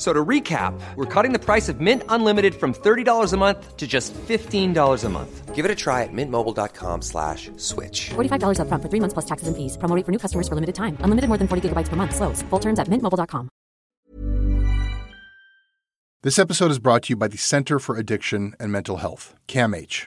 So to recap, we're cutting the price of Mint Unlimited from $30 a month to just $15 a month. Give it a try at mintmobile.com slash switch. $45 up front for three months plus taxes and fees. Promo for new customers for limited time. Unlimited more than 40 gigabytes per month. Slows. Full terms at mintmobile.com. This episode is brought to you by the Center for Addiction and Mental Health, CAMH.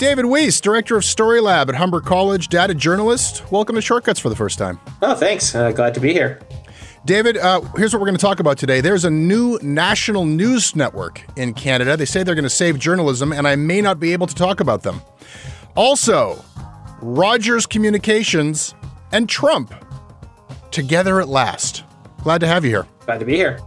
David Weiss, Director of Story Lab at Humber College, data journalist. Welcome to Shortcuts for the first time. Oh, thanks. Uh, glad to be here. David, uh, here's what we're going to talk about today. There's a new national news network in Canada. They say they're going to save journalism, and I may not be able to talk about them. Also, Rogers Communications and Trump together at last. Glad to have you here. Glad to be here.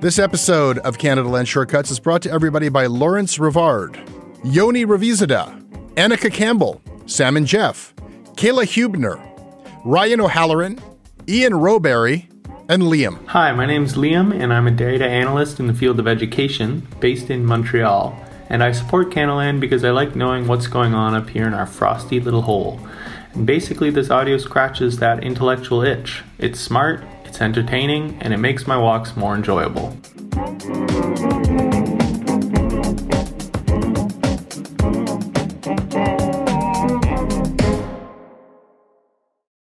This episode of Canada Land Shortcuts is brought to everybody by Lawrence Rivard, Yoni Ravizada, Annika Campbell, Sam and Jeff, Kayla Hubner, Ryan O'Halloran, Ian Roberry, and Liam. Hi, my name is Liam, and I'm a data analyst in the field of education based in Montreal. And I support Canadaland because I like knowing what's going on up here in our frosty little hole. And basically, this audio scratches that intellectual itch. It's smart, it's entertaining, and it makes my walks more enjoyable.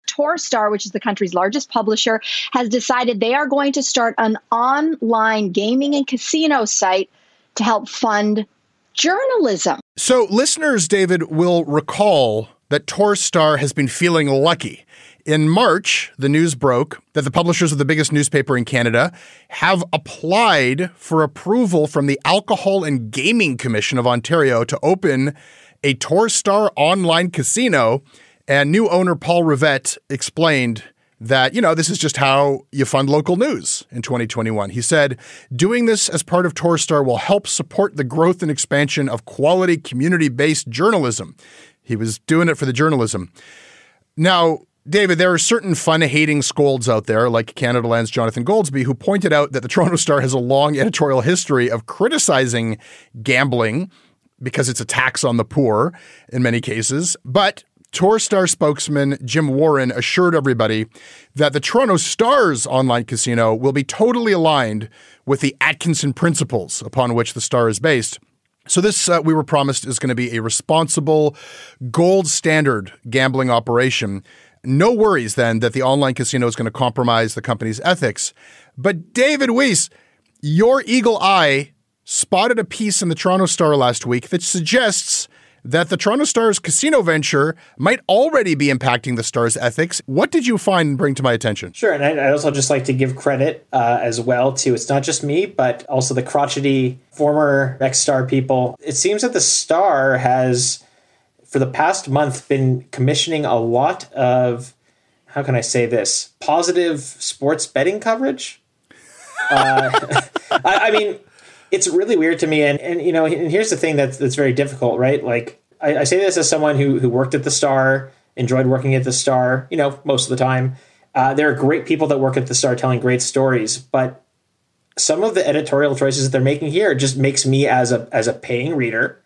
Torstar, which is the country's largest publisher, has decided they are going to start an online gaming and casino site to help fund journalism. So, listeners, David, will recall that Torstar has been feeling lucky. In March, the news broke that the publishers of the biggest newspaper in Canada have applied for approval from the Alcohol and Gaming Commission of Ontario to open a Torstar online casino. And new owner Paul Rivette explained that, you know, this is just how you fund local news in 2021. He said, doing this as part of Torstar will help support the growth and expansion of quality community based journalism. He was doing it for the journalism. Now, David, there are certain fun hating scolds out there, like Canadaland's Jonathan Goldsbie, who pointed out that the Toronto Star has a long editorial history of criticizing gambling because it's a tax on the poor in many cases. But Torstar spokesman Jim Warren assured everybody that the Toronto Star's online casino will be totally aligned with the Atkinson principles upon which the Star is based. So, this uh, we were promised is going to be a responsible, gold standard gambling operation no worries then that the online casino is going to compromise the company's ethics. But David Weiss, your eagle eye spotted a piece in the Toronto Star last week that suggests that the Toronto Star's casino venture might already be impacting the Star's ethics. What did you find and bring to my attention? Sure, and I'd also just like to give credit uh, as well to it's not just me, but also the crotchety former ex Star people. It seems that the Star has, for the past month, been commissioning a lot of, how can I say this, positive sports betting coverage. Uh, I, I mean, it's really weird to me. And, and you know, and here's the thing that's, that's very difficult, right? Like, I, I say this as someone who, who worked at the Star, enjoyed working at the Star, you know, most of the time. Uh, there are great people that work at the Star telling great stories, but some of the editorial choices that they're making here just makes me, as a as a paying reader,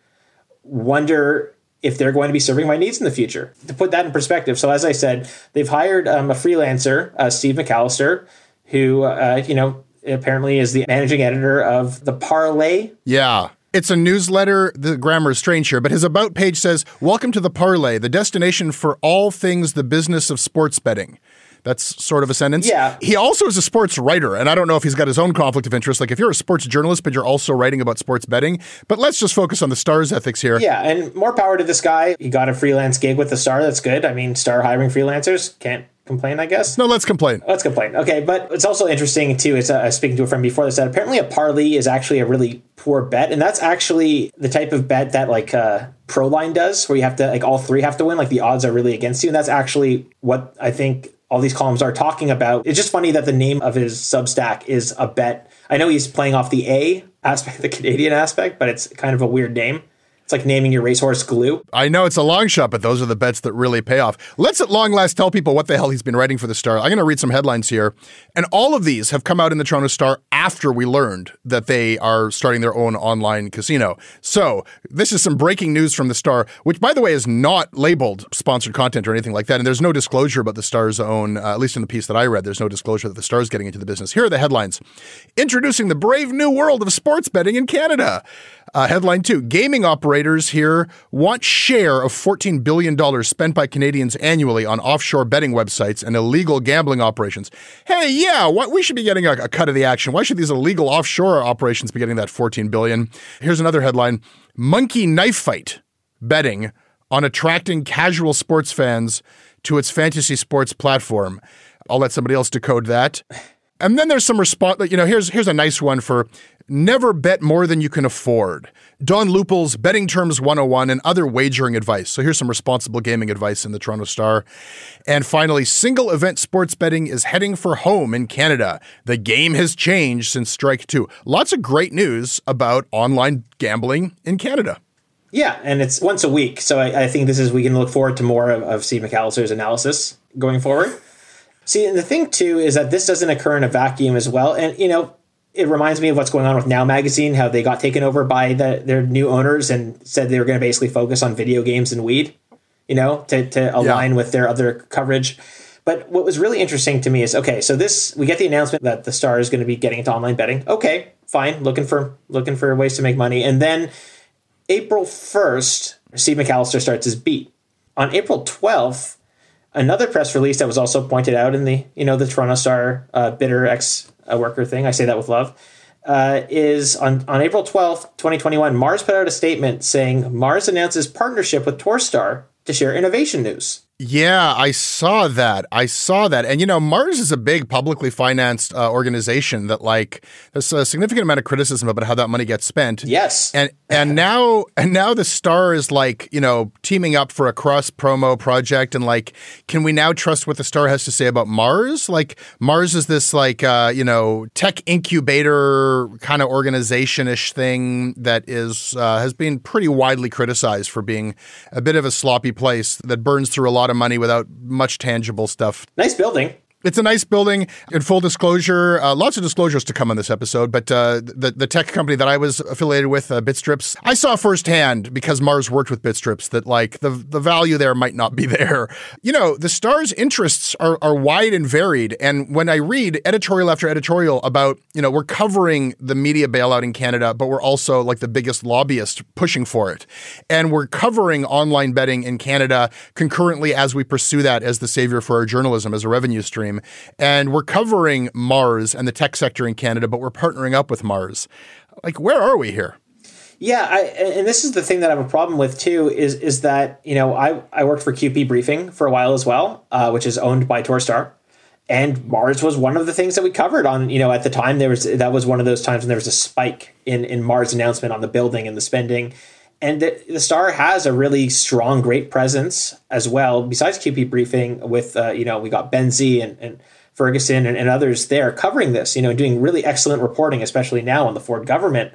wonder if they're going to be serving my needs in the future. To put that in perspective, so as I said, they've hired um, a freelancer, uh, Steve McAllister, who uh, you know apparently is the managing editor of the Parlay. Yeah. It's a newsletter. The grammar is strange here, but his about page says, Welcome to the Parlay, the destination for all things the business of sports betting. That's sort of a sentence. Yeah. He also is a sports writer, and I don't know if he's got his own conflict of interest. Like if you're a sports journalist, but you're also writing about sports betting. But let's just focus on the Star's ethics here. Yeah, and more power to this guy. He got a freelance gig with the Star. That's good. I mean, Star hiring freelancers can't complain, I guess. No, let's complain. Let's complain. Okay, but it's also interesting too. Is uh, speaking to a friend before this that apparently a parlay is actually a really poor bet, and that's actually the type of bet that like uh, Proline does, where you have to like all three have to win. Like the odds are really against you, and that's actually what I think all these columns are talking about. It's just funny that the name of his Substack is a bet. I know he's playing off the A aspect, the Canadian aspect, but it's kind of a weird name. It's like naming your racehorse glue. I know it's a long shot, but those are the bets that really pay off. Let's at long last tell people what the hell he's been writing for the Star. I'm going to read some headlines here. And all of these have come out in the Toronto Star after we learned that they are starting their own online casino. So this is some breaking news from the Star, which, by the way, is not labeled sponsored content or anything like that. And there's no disclosure about the Star's own, uh, at least in the piece that I read, there's no disclosure that the Star's getting into the business. Here are the headlines Introducing the brave new world of sports betting in Canada. Uh, headline two Gaming operators here want share of $14 billion spent by Canadians annually on offshore betting websites and illegal gambling operations. Hey, yeah, what, we should be getting a, a cut of the action. Why should these illegal offshore operations be getting that 14 billion? Here's another headline Monkey knife fight betting on attracting casual sports fans to its fantasy sports platform. I'll let somebody else decode that. And then there's some response. You know, here's here's a nice one for never bet more than you can afford. Don Lupel's Betting Terms 101 and other wagering advice. So here's some responsible gaming advice in the Toronto Star. And finally, single event sports betting is heading for home in Canada. The game has changed since Strike 2. Lots of great news about online gambling in Canada. Yeah, and it's once a week. So I, I think this is we can look forward to more of, of Steve McAllister's analysis going forward. See, and the thing too is that this doesn't occur in a vacuum as well. And you know, it reminds me of what's going on with Now Magazine, how they got taken over by the, their new owners and said they were going to basically focus on video games and weed, you know, to, to align yeah. with their other coverage. But what was really interesting to me is okay, so this we get the announcement that the Star is going to be getting into online betting. Okay, fine, looking for looking for ways to make money, and then April first, Steve McAllister starts his beat. On April twelfth, another press release that was also pointed out in the you know the Toronto Star uh, bitter ex worker thing. I say that with love. Uh, is on, on April 12th, 2021, Mars put out a statement saying Mars announces partnership with Torstar to share innovation news. Yeah, I saw that. I saw that. And, you know, Mars is a big publicly financed uh, organization that, like, there's a significant amount of criticism about how that money gets spent. Yes. And and now and now the star is like, you know, teaming up for a cross promo project. And, like, can we now trust what the star has to say about Mars? Like, Mars is this, like, uh, you know, tech incubator kind of organization ish thing that is, uh, has been pretty widely criticized for being a bit of a sloppy place that burns through a lot of money without much tangible stuff. Nice building. It's a nice building. In full disclosure, uh, lots of disclosures to come on this episode, but uh, the, the tech company that I was affiliated with, uh, Bitstrips, I saw firsthand because Mars worked with Bitstrips that like the, the value there might not be there. You know, the star's interests are, are wide and varied. And when I read editorial after editorial about, you know, we're covering the media bailout in Canada, but we're also like the biggest lobbyist pushing for it. And we're covering online betting in Canada concurrently as we pursue that as the savior for our journalism as a revenue stream. And we're covering Mars and the tech sector in Canada, but we're partnering up with Mars. Like, where are we here? Yeah, I, and this is the thing that I have a problem with too is is that you know I I worked for QP Briefing for a while as well, uh, which is owned by Torstar, and Mars was one of the things that we covered on you know at the time there was that was one of those times when there was a spike in in Mars announcement on the building and the spending, and the, the Star has a really strong, great presence as well. Besides QP briefing, with uh, you know we got Benzie and, and Ferguson and, and, others there covering this, you know, doing really excellent reporting, especially now on the Ford government.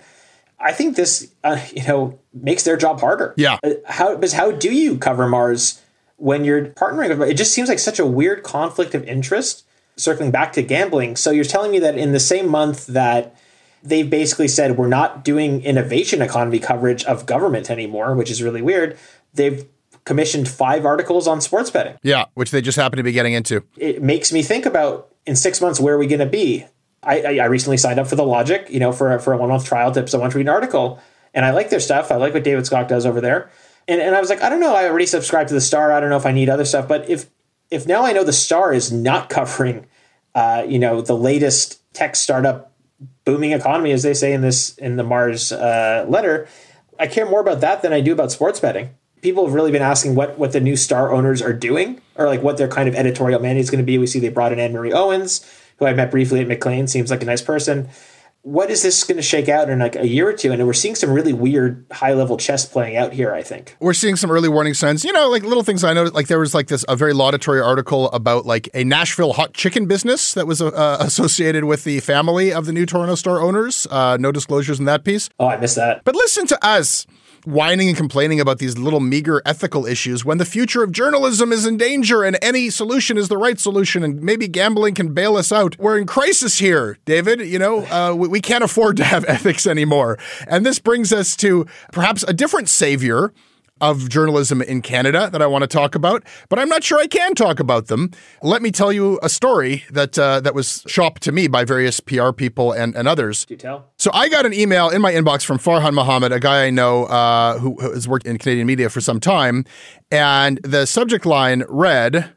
I think this, uh, you know, makes their job harder. Yeah. Uh, how because how do you cover Mars when you're partnering with? It just seems like such a weird conflict of interest. Circling back to gambling, so you're telling me that in the same month that they've basically said we're not doing innovation economy coverage of government anymore, which is really weird. They've commissioned five articles on sports betting. Yeah, which they just happen to be getting into. It makes me think about in six months where are we going to be? I, I, recently signed up for the Logic, you know, for a, for a one month trial tips. I want to read an article, and I like their stuff. I like what David Skok does over there. And and I was like, I don't know. I already subscribed to the Star. I don't know if I need other stuff. But if if now I know the Star is not covering, uh, you know, the latest tech startup booming economy, as they say in this in the Mars uh, letter. I care more about that than I do about sports betting. People have really been asking what what the new star owners are doing, or like what their kind of editorial mandate is going to be. We see they brought in Anne Marie Owens, who I met briefly at McLean, seems like a nice person what is this going to shake out in like a year or two? And we're seeing some really weird high level chess playing out here. I think we're seeing some early warning signs. You know, like little things I noticed. Like there was like this a very laudatory article about like a Nashville hot chicken business that was uh, associated with the family of the new Toronto Star owners. Uh, no disclosures in that piece. Oh, I missed that. But listen to us whining and complaining about these little meager ethical issues when the future of journalism is in danger and any solution is the right solution and maybe gambling can bail us out. We're in crisis here, David. You know, uh, we, we can't afford to have ethics anymore. And this brings us to perhaps a different savior of journalism in Canada that I want to talk about, but I'm not sure I can talk about them. Let me tell you a story that uh, that was shopped to me by various PR people and, and others. Do tell. So I got an email in my inbox from Farhan Mohamed, a guy I know uh, who has worked in Canadian media for some time, and the subject line read,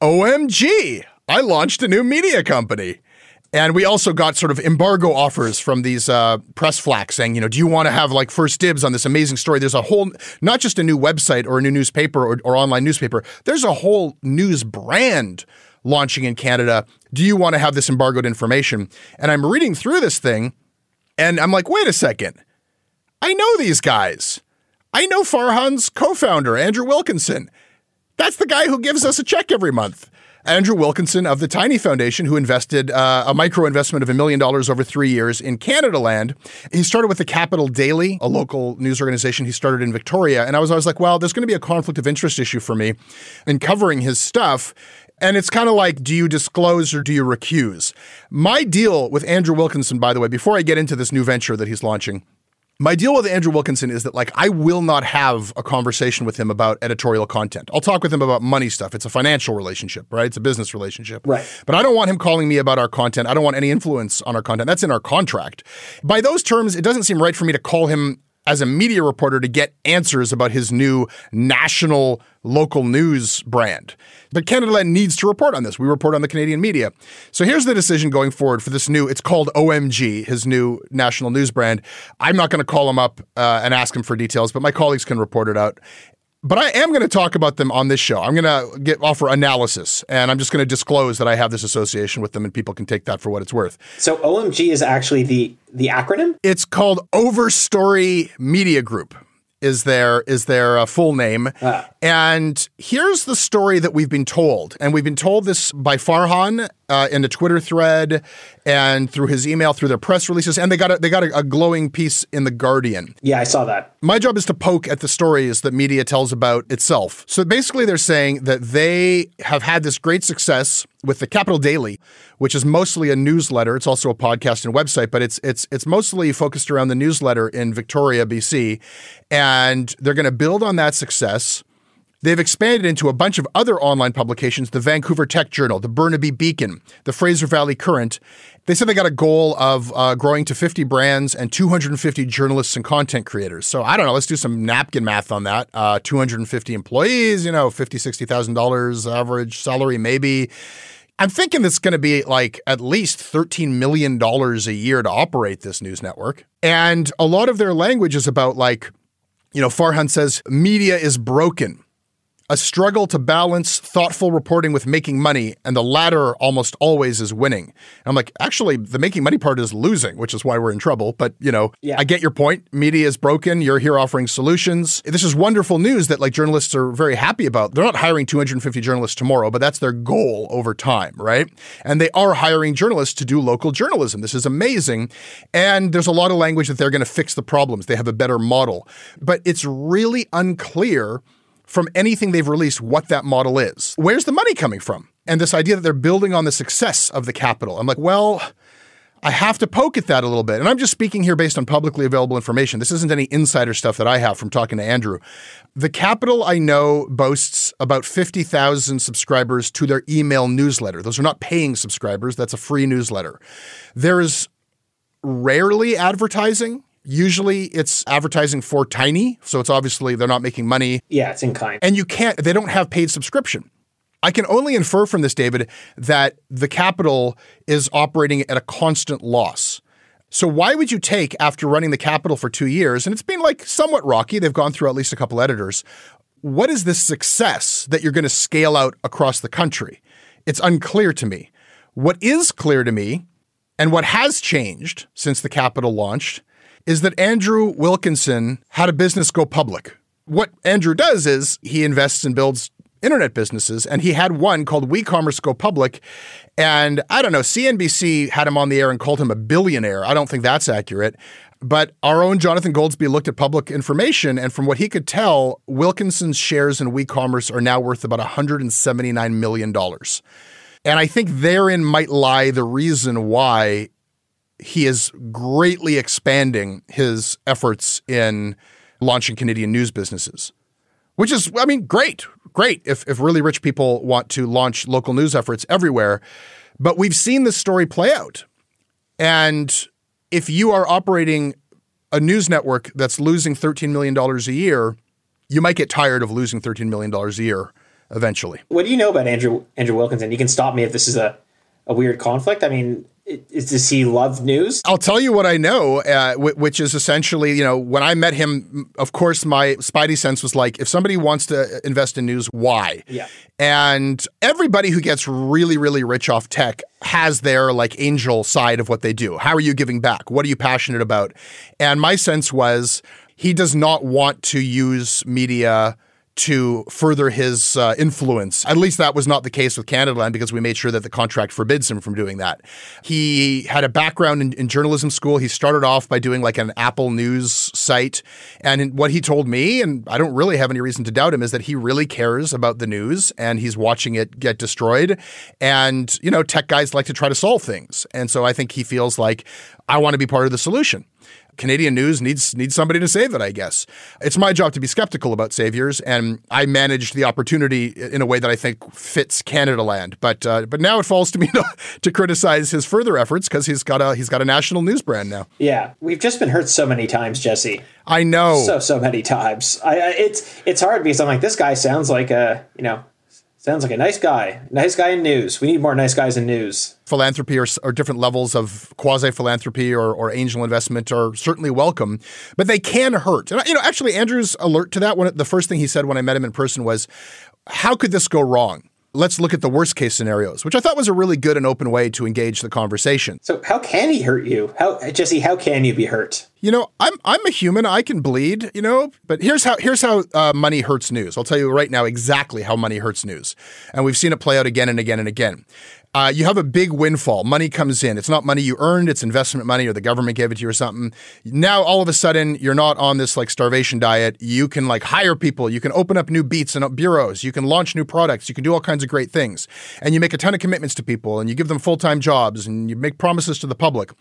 "OMG, I launched a new media company." And we also got sort of embargo offers from these uh, press flacks saying, you know, do you want to have like first dibs on this amazing story? There's a whole, not just a new website or a new newspaper or, or online newspaper, there's a whole news brand launching in Canada. Do you want to have this embargoed information? And I'm reading through this thing and I'm like, wait a second. I know these guys. I know Farhan's co founder, Andrew Wilkinson. That's the guy who gives us a check every month. Andrew Wilkinson of the Tiny Foundation, who invested uh, a micro investment of a million dollars over three years in Canada Land. He started with the Capital Daily, a local news organization he started in Victoria. And I was always like, well, there's going to be a conflict of interest issue for me in covering his stuff. And it's kind of like, do you disclose or do you recuse? My deal with Andrew Wilkinson, by the way, before I get into this new venture that he's launching, my deal with Andrew Wilkinson is that like I will not have a conversation with him about editorial content. I'll talk with him about money stuff. It's a financial relationship, right? It's a business relationship. Right. But I don't want him calling me about our content. I don't want any influence on our content. That's in our contract. By those terms, it doesn't seem right for me to call him as a media reporter to get answers about his new national local news brand. But Canada needs to report on this. We report on the Canadian media. So here's the decision going forward for this new, it's called OMG, his new national news brand. I'm not going to call him up uh, and ask him for details, but my colleagues can report it out. But I am going to talk about them on this show. I'm going to get offer analysis, and I'm just going to disclose that I have this association with them, and people can take that for what it's worth. So OMG is actually the the acronym. It's called Overstory Media Group is their is their uh, full name. Ah. And here's the story that we've been told, and we've been told this by Farhan uh, in a Twitter thread and through his email, through their press releases, and they got a, they got a, a, glowing piece in the Guardian. Yeah, I saw that. My job is to poke at the stories that media tells about itself. So basically, they're saying that they have had this great success with the Capital Daily, which is mostly a newsletter. It's also a podcast and website, but it's it's it's mostly focused around the newsletter in Victoria, BC, and they're going to build on that success. They've expanded into a bunch of other online publications the Vancouver Tech Journal, the Burnaby Beacon, the Fraser Valley Current. They said they got a goal of uh, growing to 50 brands and 250 journalists and content creators. So I don't know, let's do some napkin math on that. Uh, 250 employees, you know, $50, $60,000 average salary, maybe. I'm thinking it's going to be like at least $13 million a year to operate this news network. And a lot of their language is about like, you know, Farhan says media is broken a struggle to balance thoughtful reporting with making money, and the latter almost always is winning. And I'm like, actually, the making money part is losing, which is why we're in trouble. But, you know, yeah. I get your point. Media is broken. You're here offering solutions. This is wonderful news that like journalists are very happy about. They're not hiring 250 journalists tomorrow, but that's their goal over time, right? And they are hiring journalists to do local journalism. This is amazing. And there's a lot of language that they're going to fix the problems. They have a better model. But it's really unclear from anything they've released what that model is. Where's the money coming from? And this idea that they're building on the success of the capital. I'm like, well, I have to poke at that a little bit. And I'm just speaking here based on publicly available information. This isn't any insider stuff that I have from talking to Andrew. The Capital, I know, boasts about 50,000 subscribers to their email newsletter. Those are not paying subscribers, that's a free newsletter. There's rarely advertising Usually it's advertising for tiny, so it's obviously they're not making money. Yeah, it's in kind. And you can't, they don't have paid subscription. I can only infer from this, David, that the capital is operating at a constant loss. So why would you take after running the capital for two years, and it's been like somewhat rocky, they've gone through at least a couple editors. What is this success that you're going to scale out across the country? It's unclear to me. What is clear to me, and what has changed since the capital launched, is that Andrew Wilkinson had a business go public. What Andrew does is he invests and builds internet businesses, and he had one called WeCommerce go public. And I don't know, CNBC had him on the air and called him a billionaire. I don't think that's accurate. But our own Jonathan Goldsbie looked at public information, and from what he could tell, Wilkinson's shares in WeCommerce are now worth about $179 million. And I think therein might lie the reason why he is greatly expanding his efforts in launching Canadian news businesses, which is, I mean, great, great if, if really rich people want to launch local news efforts everywhere. But we've seen this story play out. And if you are operating a news network that's losing $13 million a year, you might get tired of losing $13 million a year eventually. What do you know about Andrew Andrew Wilkinson? You can stop me if this is a, a weird conflict. I mean, is does he love news? I'll tell you what I know, uh, which is essentially, you know, when I met him, of course, my spidey sense was like, if somebody wants to invest in news, why? Yeah. And everybody who gets really, really rich off tech has their like angel side of what they do. How are you giving back? What are you passionate about? And my sense was he does not want to use media to further his uh, influence. At least that was not the case with Canadaland because we made sure that the contract forbids him from doing that. He had a background in, in, journalism school. He started off by doing like an Apple News site. And what he told me, and I don't really have any reason to doubt him, is that he really cares about the news and he's watching it get destroyed. And, you know, tech guys like to try to solve things. And so I think he feels like I want to be part of the solution. Canadian news needs needs somebody to save it, I guess. It's my job to be skeptical about saviors, and I managed the opportunity in a way that I think fits Canadaland. But uh, but now it falls to me to, to criticize his further efforts because he's got a he's got a national news brand now. Yeah, we've just been hurt so many times, Jesse. I know so so many times. I, I it's it's hard because I'm like this guy sounds like a you know Sounds like a nice guy. Nice guy in news. We need more nice guys in news. Philanthropy or, or different levels of quasi philanthropy or, or, angel investment are certainly welcome, but they can hurt. And you know, actually, Andrew's alert to that. One, the first thing he said when I met him in person was, "How could this go wrong?" Let's look at the worst case scenarios, which I thought was a really good and open way to engage the conversation. So, how can he hurt you? How, Jesse? How can you be hurt? You know, I'm I'm a human. I can bleed. You know, but here's how here's how uh, money hurts news. I'll tell you right now exactly how money hurts news, and we've seen it play out again and again and again. Uh, you have a big windfall. Money comes in. It's not money you earned, it's investment money or the government gave it to you or something. Now, all of a sudden, you're not on this like starvation diet. You can like hire people. You can open up new beats and bureaus. You can launch new products. You can do all kinds of great things. And you make a ton of commitments to people and you give them full time jobs and you make promises to the public.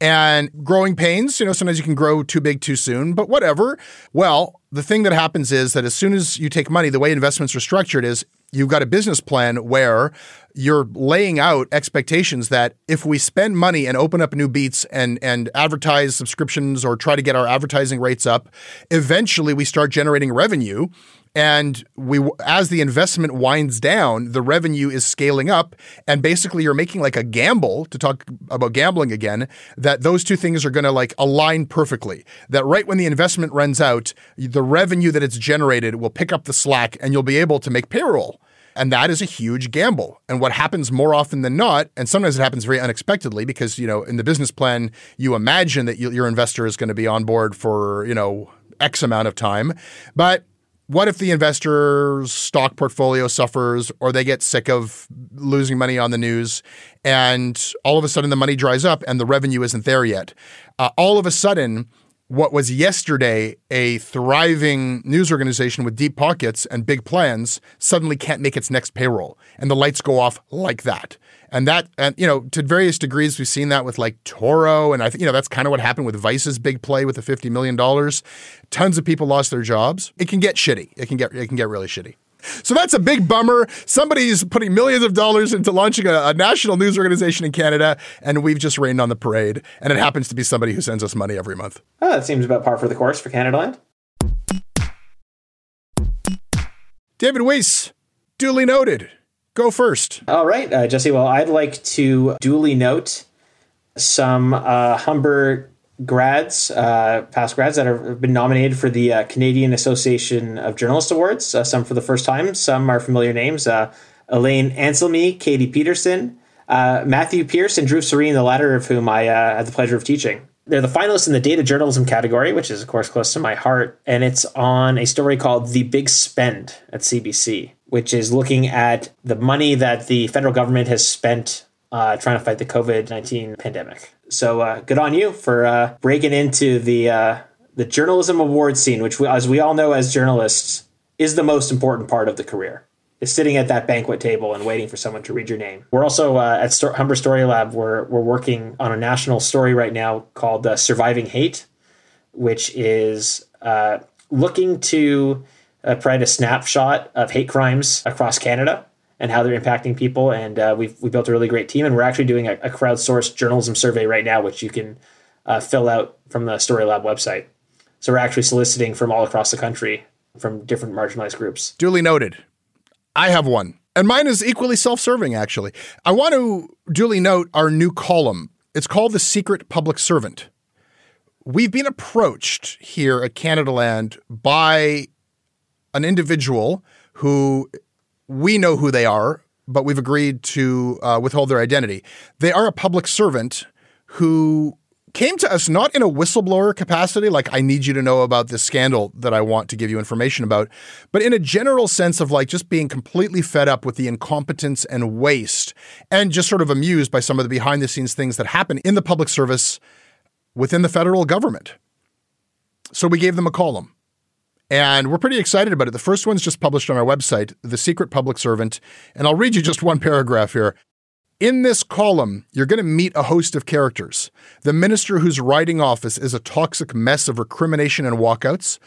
And growing pains, you know, sometimes you can grow too big too soon, but whatever. Well, the thing that happens is that as soon as you take money, the way investments are structured is you've got a business plan where you're laying out expectations that if we spend money and open up new beats and and advertise subscriptions or try to get our advertising rates up, eventually we start generating revenue. And we as the investment winds down the revenue is scaling up. And basically you're making like a gamble to talk about gambling again that those two things are going to like align perfectly. That right when the investment runs out the revenue that it's generated will pick up the slack and you'll be able to make payroll and that is a huge gamble. And what happens more often than not, and sometimes it happens very unexpectedly because, you know, in the business plan, you imagine that you, your investor is going to be on board for, you know, X amount of time. But what if the investor's stock portfolio suffers or they get sick of losing money on the news and all of a sudden the money dries up and the revenue isn't there yet? Uh, all of a sudden, what was yesterday a thriving news organization with deep pockets and big plans suddenly can't make its next payroll. And the lights go off like that. And that and you know to various degrees we've seen that with like Toro. And I think you know that's kind of what happened with Vice's big play with the 50 million dollars. Tons of people lost their jobs. It can get shitty. It can get it can get really shitty so that's a big bummer. Somebody's putting millions of dollars into launching a, a, national news organization in Canada, and we've just rained on the parade. And it happens to be somebody who sends us money every month. Oh, that seems about par for the course for Canada Land. David Weiss, duly noted. Go first. All right, uh, Jesse. Well, I'd like to duly note some uh, Humber grads, uh, past grads that have been nominated for the uh, Canadian Association of Journalists Awards. Uh, some for the first time, some are familiar names. Uh, Elaine Anselmi, Katie Peterson, uh, Matthew Pierce, and Drew Serene, the latter of whom I uh, had the pleasure of teaching. They're the finalists in the data journalism category, which is, of course, close to my heart. And it's on a story called The Big Spend at CBC, which is looking at the money that the federal government has spent trying to fight the COVID 19 pandemic. So uh, good on you for uh, breaking into the uh, the journalism award scene, which, we, as we all know as journalists, is the most important part of the career. Is sitting at that banquet table and waiting for someone to read your name. We're also uh, at Sto- Humber Story Lab. We're we're working on a national story right now called uh, "Surviving Hate," which is uh, looking to provide a snapshot of hate crimes across Canada and how they're impacting people. And uh, we've we built a really great team, and we're actually doing a, a crowdsourced journalism survey right now, which you can uh, fill out from the Story Lab website. So we're actually soliciting from all across the country from different marginalized groups. Duly noted. I have one. And mine is equally self serving, actually. I want to duly note our new column. It's called The Secret Public Servant. We've been approached here at Canada Land by an individual who we know who they are, but we've agreed to uh, withhold their identity. They are a public servant who came to us not in a whistleblower capacity, like I need you to know about this scandal that I want to give you information about, but in a general sense of like just being completely fed up with the incompetence and waste and just sort of amused by some of the behind the scenes things that happen in the public service within the federal government. So we gave them a column. And we're pretty excited about it. The first one's just published on our website, The Secret Public Servant. And I'll read you just one paragraph here. In this column, you're going to meet a host of characters. The minister whose writing office is a toxic mess of recrimination and walkouts,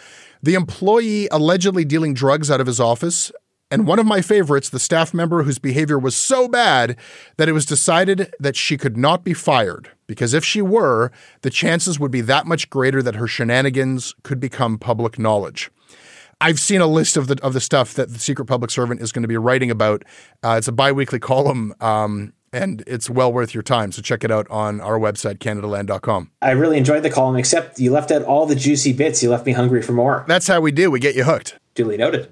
the employee allegedly dealing drugs out of his office, and one of my favorites, the staff member whose behavior was so bad that it was decided that she could not be fired, because if she were, the chances would be that much greater that her shenanigans could become public knowledge. I've seen a list of the of the stuff that the secret public servant is going to be writing about. Uh, it's a biweekly column, um, and it's well worth your time. So check it out on our website, CanadaLand.com. I really enjoyed the column, except you left out all the juicy bits. You left me hungry for more. That's how we do. We get you hooked. Duly noted.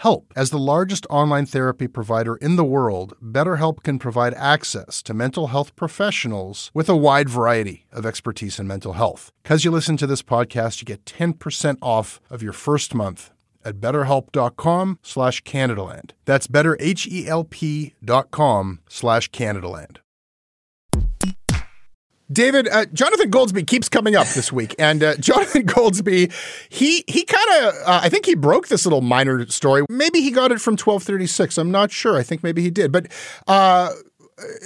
help. As the largest online therapy provider in the world, BetterHelp can provide access to mental health professionals with a wide variety of expertise in mental health. Because you listen to this podcast, you get 10% off of your first month at betterhelp.com slash Canadaland. That's betterhelp.com slash Canadaland. David, uh, Jonathan Goldsbie keeps coming up this week, and uh, Jonathan Goldsbie, he he kind of, uh, I think he broke this little minor story. Maybe he got it from twelve thirty six. I'm not sure. I think maybe he did, but uh,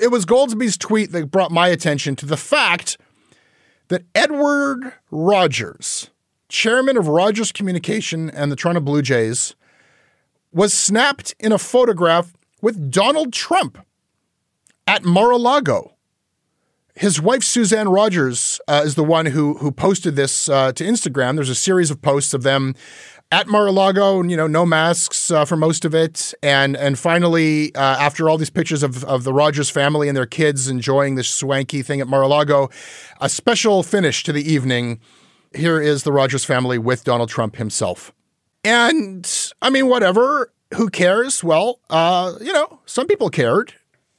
it was Goldsbie's tweet that brought my attention to the fact that Edward Rogers, chairman of Rogers Communication and the Toronto Blue Jays, was snapped in a photograph with Donald Trump at Mar-a-Lago his wife Suzanne Rogers uh, is the one who who posted this uh, to Instagram. There's a series of posts of them at Mar-a-Lago, you know, no masks uh, for most of it, and and finally, uh, after all these pictures of of the Rogers family and their kids enjoying this swanky thing at Mar-a-Lago, a special finish to the evening. Here is the Rogers family with Donald Trump himself, and I mean, whatever. Who cares? Well, uh, you know, some people cared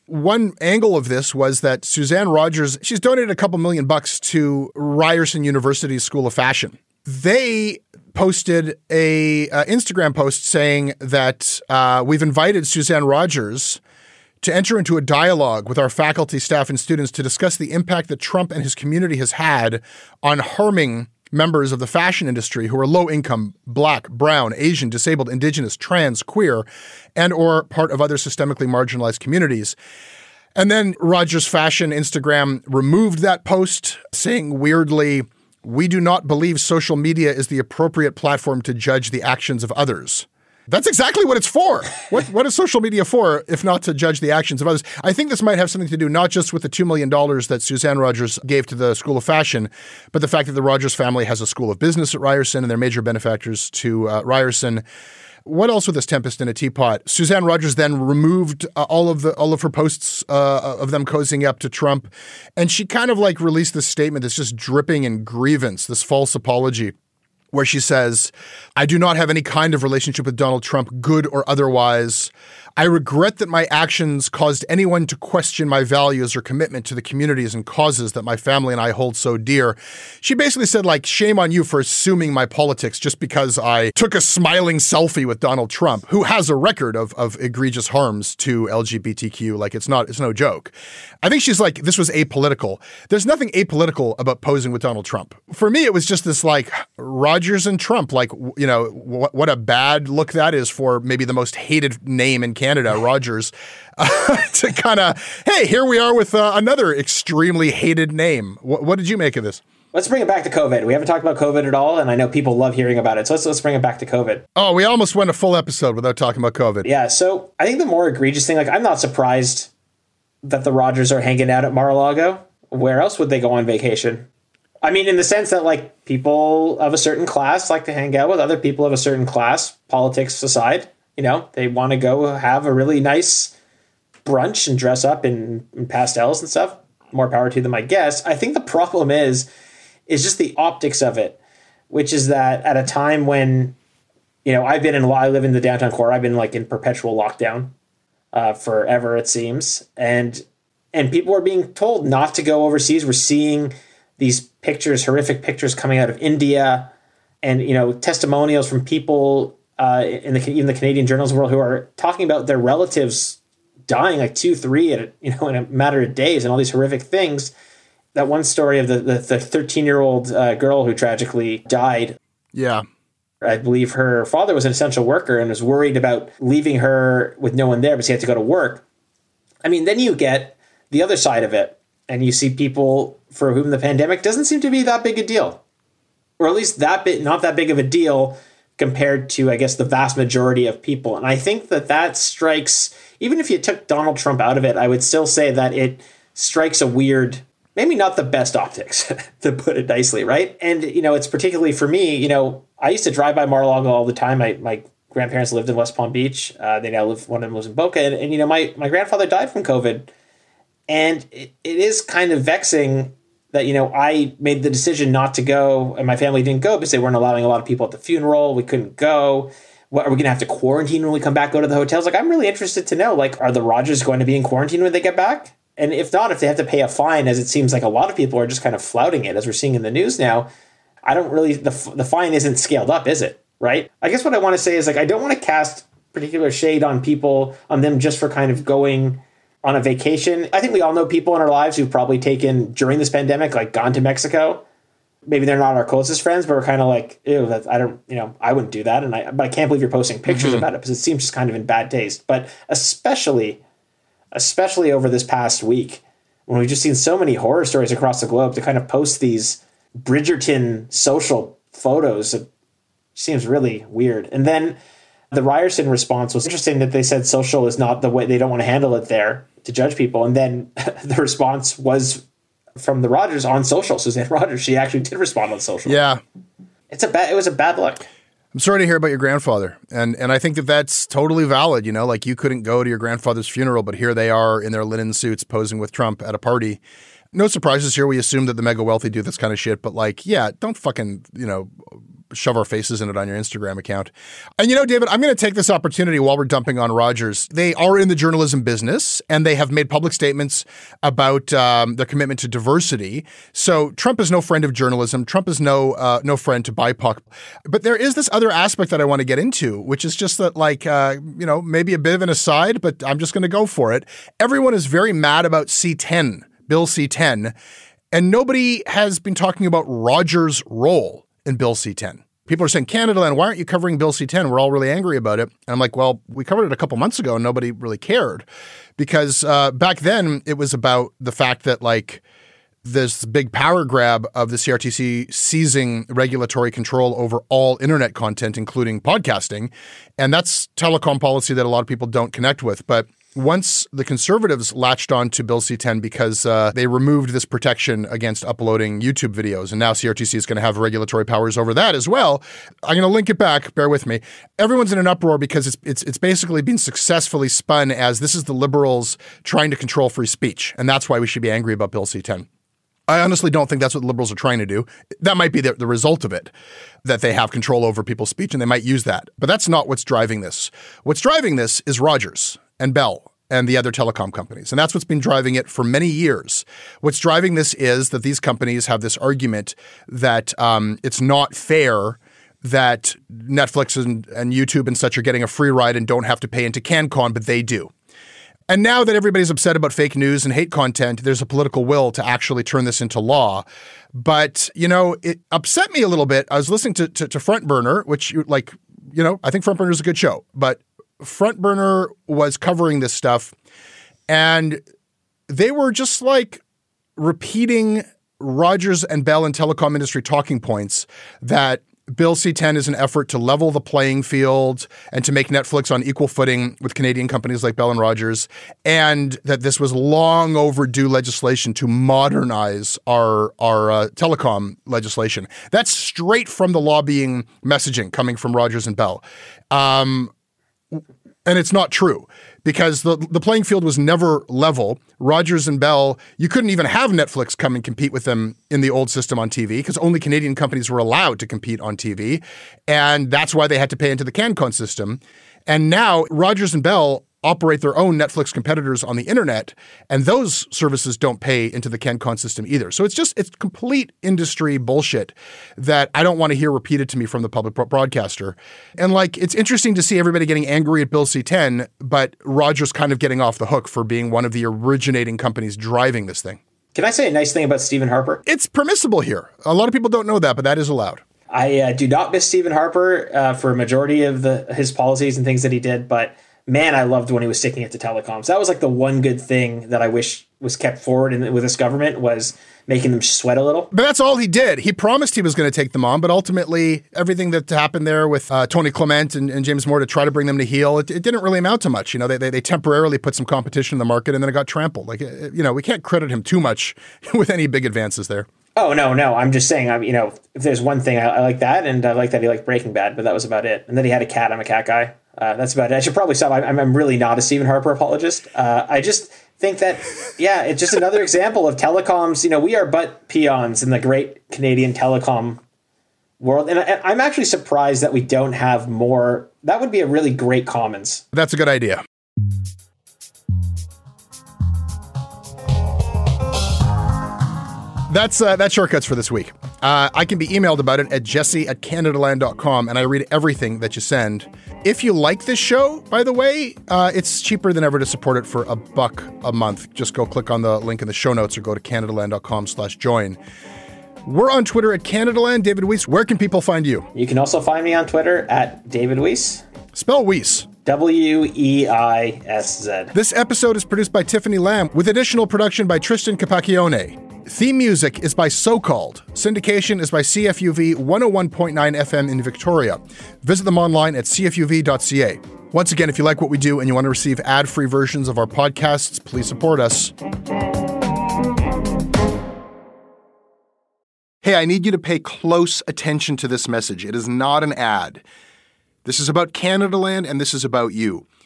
one angle of this was that Suzanne Rogers, she's donated a couple million bucks to Ryerson University's School of Fashion. They posted a uh, Instagram post saying that uh, we've invited Suzanne Rogers to enter into a dialogue with our faculty, staff, and students to discuss the impact that Trump and his community has had on harming members of the fashion industry who are low income, black, brown, Asian, disabled, indigenous, trans, queer, and or part of other systemically marginalized communities. And then Rogers Fashion Instagram removed that post, saying weirdly, we do not believe social media is the appropriate platform to judge the actions of others. That's exactly what it's for. What, what is social media for if not to judge the actions of others? I think this might have something to do not just with the $2 million that Suzanne Rogers gave to the School of Fashion, but the fact that the Rogers family has a School of Business at Ryerson and they're major benefactors to uh, Ryerson. What else with this tempest in a teapot? Suzanne Rogers then removed uh, all of the all of her posts uh, of them cozying up to Trump, and she kind of like released this statement that's just dripping in grievance, this false apology where she says, I do not have any kind of relationship with Donald Trump, good or otherwise. I regret that my actions caused anyone to question my values or commitment to the communities and causes that my family and I hold so dear. She basically said, like, shame on you for assuming my politics just because I took a smiling selfie with Donald Trump, who has a record of, of egregious harms to LGBTQ. Like, it's not, it's no joke. I think she's like, this was apolitical. There's nothing apolitical about posing with Donald Trump. For me, it was just this like Rogers and Trump, like, you know, what, what a bad look that is for maybe the most hated name in Canada, Rogers, uh, to kind of, hey, here we are with uh, another extremely hated name. What, what did you make of this? Let's bring it back to COVID. We haven't talked about COVID at all, and I know people love hearing about it. So let's let's bring it back to COVID. Oh, we almost went a full episode without talking about COVID. Yeah. So I think the more egregious thing, like I'm not surprised that the Rogers are hanging out at Mar-a-Lago. Where else would they go on vacation? I mean, in the sense that like people of a certain class like to hang out with other people of a certain class, politics aside. You know, they want to go have a really nice brunch and dress up in, in pastels and stuff. More power to them, I guess. I think the problem is, is just the optics of it, which is that at a time when, you know, I've been in, I live in the downtown core. I've been like in perpetual lockdown uh, forever, it seems, and and people are being told not to go overseas. We're seeing these pictures, horrific pictures coming out of India, and you know testimonials from people uh, in the even the Canadian journalism world who are talking about their relatives dying like two, three, at you know in a matter of days, and all these horrific things. That one story of the the thirteen year old uh, girl who tragically died. Yeah. I believe her father was an essential worker and was worried about leaving her with no one there, but she had to go to work. I mean, then you get the other side of it, and you see people for whom the pandemic doesn't seem to be that big a deal, or at least that bit not that big of a deal compared to, I guess, the vast majority of people. And I think that that strikes, even if you took Donald Trump out of it, I would still say that it strikes a weird, maybe not the best optics, to put it nicely, right? And, you know, it's particularly for me, you know, I used to drive by Mar-a-Lago all the time. I, my grandparents lived in West Palm Beach. Uh, they now live, one of them lives in Boca. And, and, you know, my, my grandfather died from COVID. And it, it is kind of vexing that you know I made the decision not to go, and my family didn't go because they weren't allowing a lot of people at the funeral. We couldn't go. What are we going to have to quarantine when we come back? Go to the hotels? Like I'm really interested to know. Like, are the Rogers going to be in quarantine when they get back? And if not, if they have to pay a fine, as it seems like a lot of people are just kind of flouting it, as we're seeing in the news now, I don't really the the fine isn't scaled up, is it? Right? I guess what I want to say is like I don't want to cast particular shade on people on them just for kind of going on a vacation. I think we all know people in our lives who've probably taken during this pandemic, like gone to Mexico. Maybe they're not our closest friends, but we're kind of like, ew, that, I don't, you know, I wouldn't do that. And I, but I can't believe you're posting pictures mm-hmm. about it because it seems just kind of in bad taste. But especially, especially over this past week, when we've just seen so many horror stories across the globe to kind of post these Bridgerton social photos, it seems really weird. And then the Ryerson response was interesting that they said social is not the way they don't want to handle it there to judge people. And then the response was from the Rogers on social. Suzanne Rogers, she actually did respond on social. Yeah, it's a bad. It was a bad look. I'm sorry to hear about your grandfather, and and I think that that's totally valid. You know, like you couldn't go to your grandfather's funeral, but here they are in their linen suits posing with Trump at a party. No surprises here. We assume that the mega wealthy do this kind of shit, but like, yeah, don't fucking you know shove our faces in it on your Instagram account. And you know, David, I'm going to take this opportunity while we're dumping on Rogers. They are in the journalism business and they have made public statements about um, their commitment to diversity. So Trump is no friend of journalism. Trump is no uh, no friend to BIPOC. But there is this other aspect that I want to get into, which is just that, like, uh, you know, maybe a bit of an aside, but I'm just going to go for it. Everyone is very mad about C10, Bill C10. And nobody has been talking about Rogers' role in Bill C10 people are saying Canadaland, why aren't you covering Bill C10? We're all really angry about it. And I'm like, well, we covered it a couple months ago and nobody really cared because uh, back then it was about the fact that like this big power grab of the CRTC seizing regulatory control over all internet content, including podcasting. And that's telecom policy that a lot of people don't connect with. But once the conservatives latched on to Bill C10 because uh, they removed this protection against uploading YouTube videos, and now CRTC is going to have regulatory powers over that as well. I'm going to link it back. Bear with me. Everyone's in an uproar because it's it's it's basically been successfully spun as this is the liberals trying to control free speech, and that's why we should be angry about Bill C10. I honestly don't think that's what liberals are trying to do. That might be the, the, result of it, that they have control over people's speech and they might use that. But that's not what's driving this. What's driving this is Rogers and Bell and the other telecom companies. And that's what's been driving it for many years. What's driving this is that these companies have this argument that um, it's not fair that Netflix and, and YouTube and such are getting a free ride and don't have to pay into CanCon, but they do. And now that everybody's upset about fake news and hate content, there's a political will to actually turn this into law. But, you know, it upset me a little bit. I was listening to, to, to Front Burner, which, like, you know, I think Front Burner is a good show, but Front Burner was covering this stuff, and they were just like repeating Rogers and Bell and telecom industry talking points that Bill C 10 is an effort to level the playing field and to make Netflix on equal footing with Canadian companies like Bell and Rogers, and that this was long overdue legislation to modernize our, our uh, telecom legislation. That's straight from the lobbying messaging coming from Rogers and Bell. Um, and it's not true because the the playing field was never level. Rogers and Bell, you couldn't even have Netflix come and compete with them in the old system on TV because only Canadian companies were allowed to compete on TV, and that's why they had to pay into the CanCon system. And now Rogers and Bell operate their own Netflix competitors on the internet, and those services don't pay into the CanCon system either. So it's just it's complete industry bullshit that I don't want to hear repeated to me from the public broadcaster. And like it's interesting to see everybody getting angry at Bill C10, but Rogers kind of getting off the hook for being one of the originating companies driving this thing. Can I say a nice thing about Stephen Harper? It's permissible here. A lot of people don't know that, but that is allowed. I uh, do not miss Stephen Harper uh, for a majority of the his policies and things that he did, but man, I loved when he was sticking it to telecoms. That was like the one good thing that I wish was kept forward in, with this government was making them sweat a little. But that's all he did. He promised he was going to take them on, but ultimately, everything that happened there with uh, Tony Clement and, and, James Moore to try to bring them to heel, it, it, didn't really amount to much. You know, they, they, they, temporarily put some competition in the market and then it got trampled. Like, you know, we can't credit him too much with any big advances there. Oh no, no! I'm just saying. I'm you know, if there's one thing I, I like that, and I like that he liked Breaking Bad, but that was about it. And then he had a cat. I'm a cat guy. Uh, that's about it. I should probably stop. I'm, I'm really not a Stephen Harper apologist. Uh, I just think that, yeah, it's just another example of telecoms. You know, we are but peons in the great Canadian telecom world. And I, I'm actually surprised that we don't have more. That would be a really great commons. That's a good idea. That's uh, shortcuts for this week. Uh, I can be emailed about it at jesse at canadaland.com, and I read everything that you send. If you like this show, by the way, uh, it's cheaper than ever to support it for a buck a month. Just go click on the link in the show notes or go to canadaland.com slash join. We're on Twitter at Canadaland. David Weisz, where can people find you? You can also find me on Twitter at David Weisz. Spell Weisz. W E I S Z. This episode is produced by Tiffany Lamb with additional production by Tristan Capacchione. Theme music is by Socalled. Syndication is by CFUV 101.9 FM in Victoria. Visit them online at cfuv.ca. Once again, if you like what we do and you want to receive ad free versions of our podcasts, please support us. Hey, I need you to pay close attention to this message. It is not an ad. This is about Canadaland and this is about you.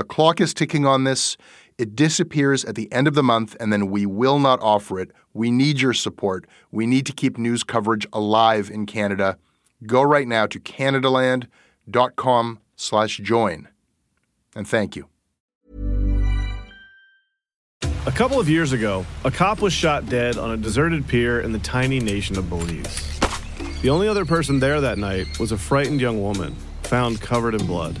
The clock is ticking on this. It disappears at the end of the month, and then we will not offer it. We need your support. We need to keep news coverage alive in Canada. Go right now to canadaland.com slash join. And thank you. A couple of years ago, a cop was shot dead on a deserted pier in the tiny nation of Belize. The only other person there that night was a frightened young woman, found covered in blood.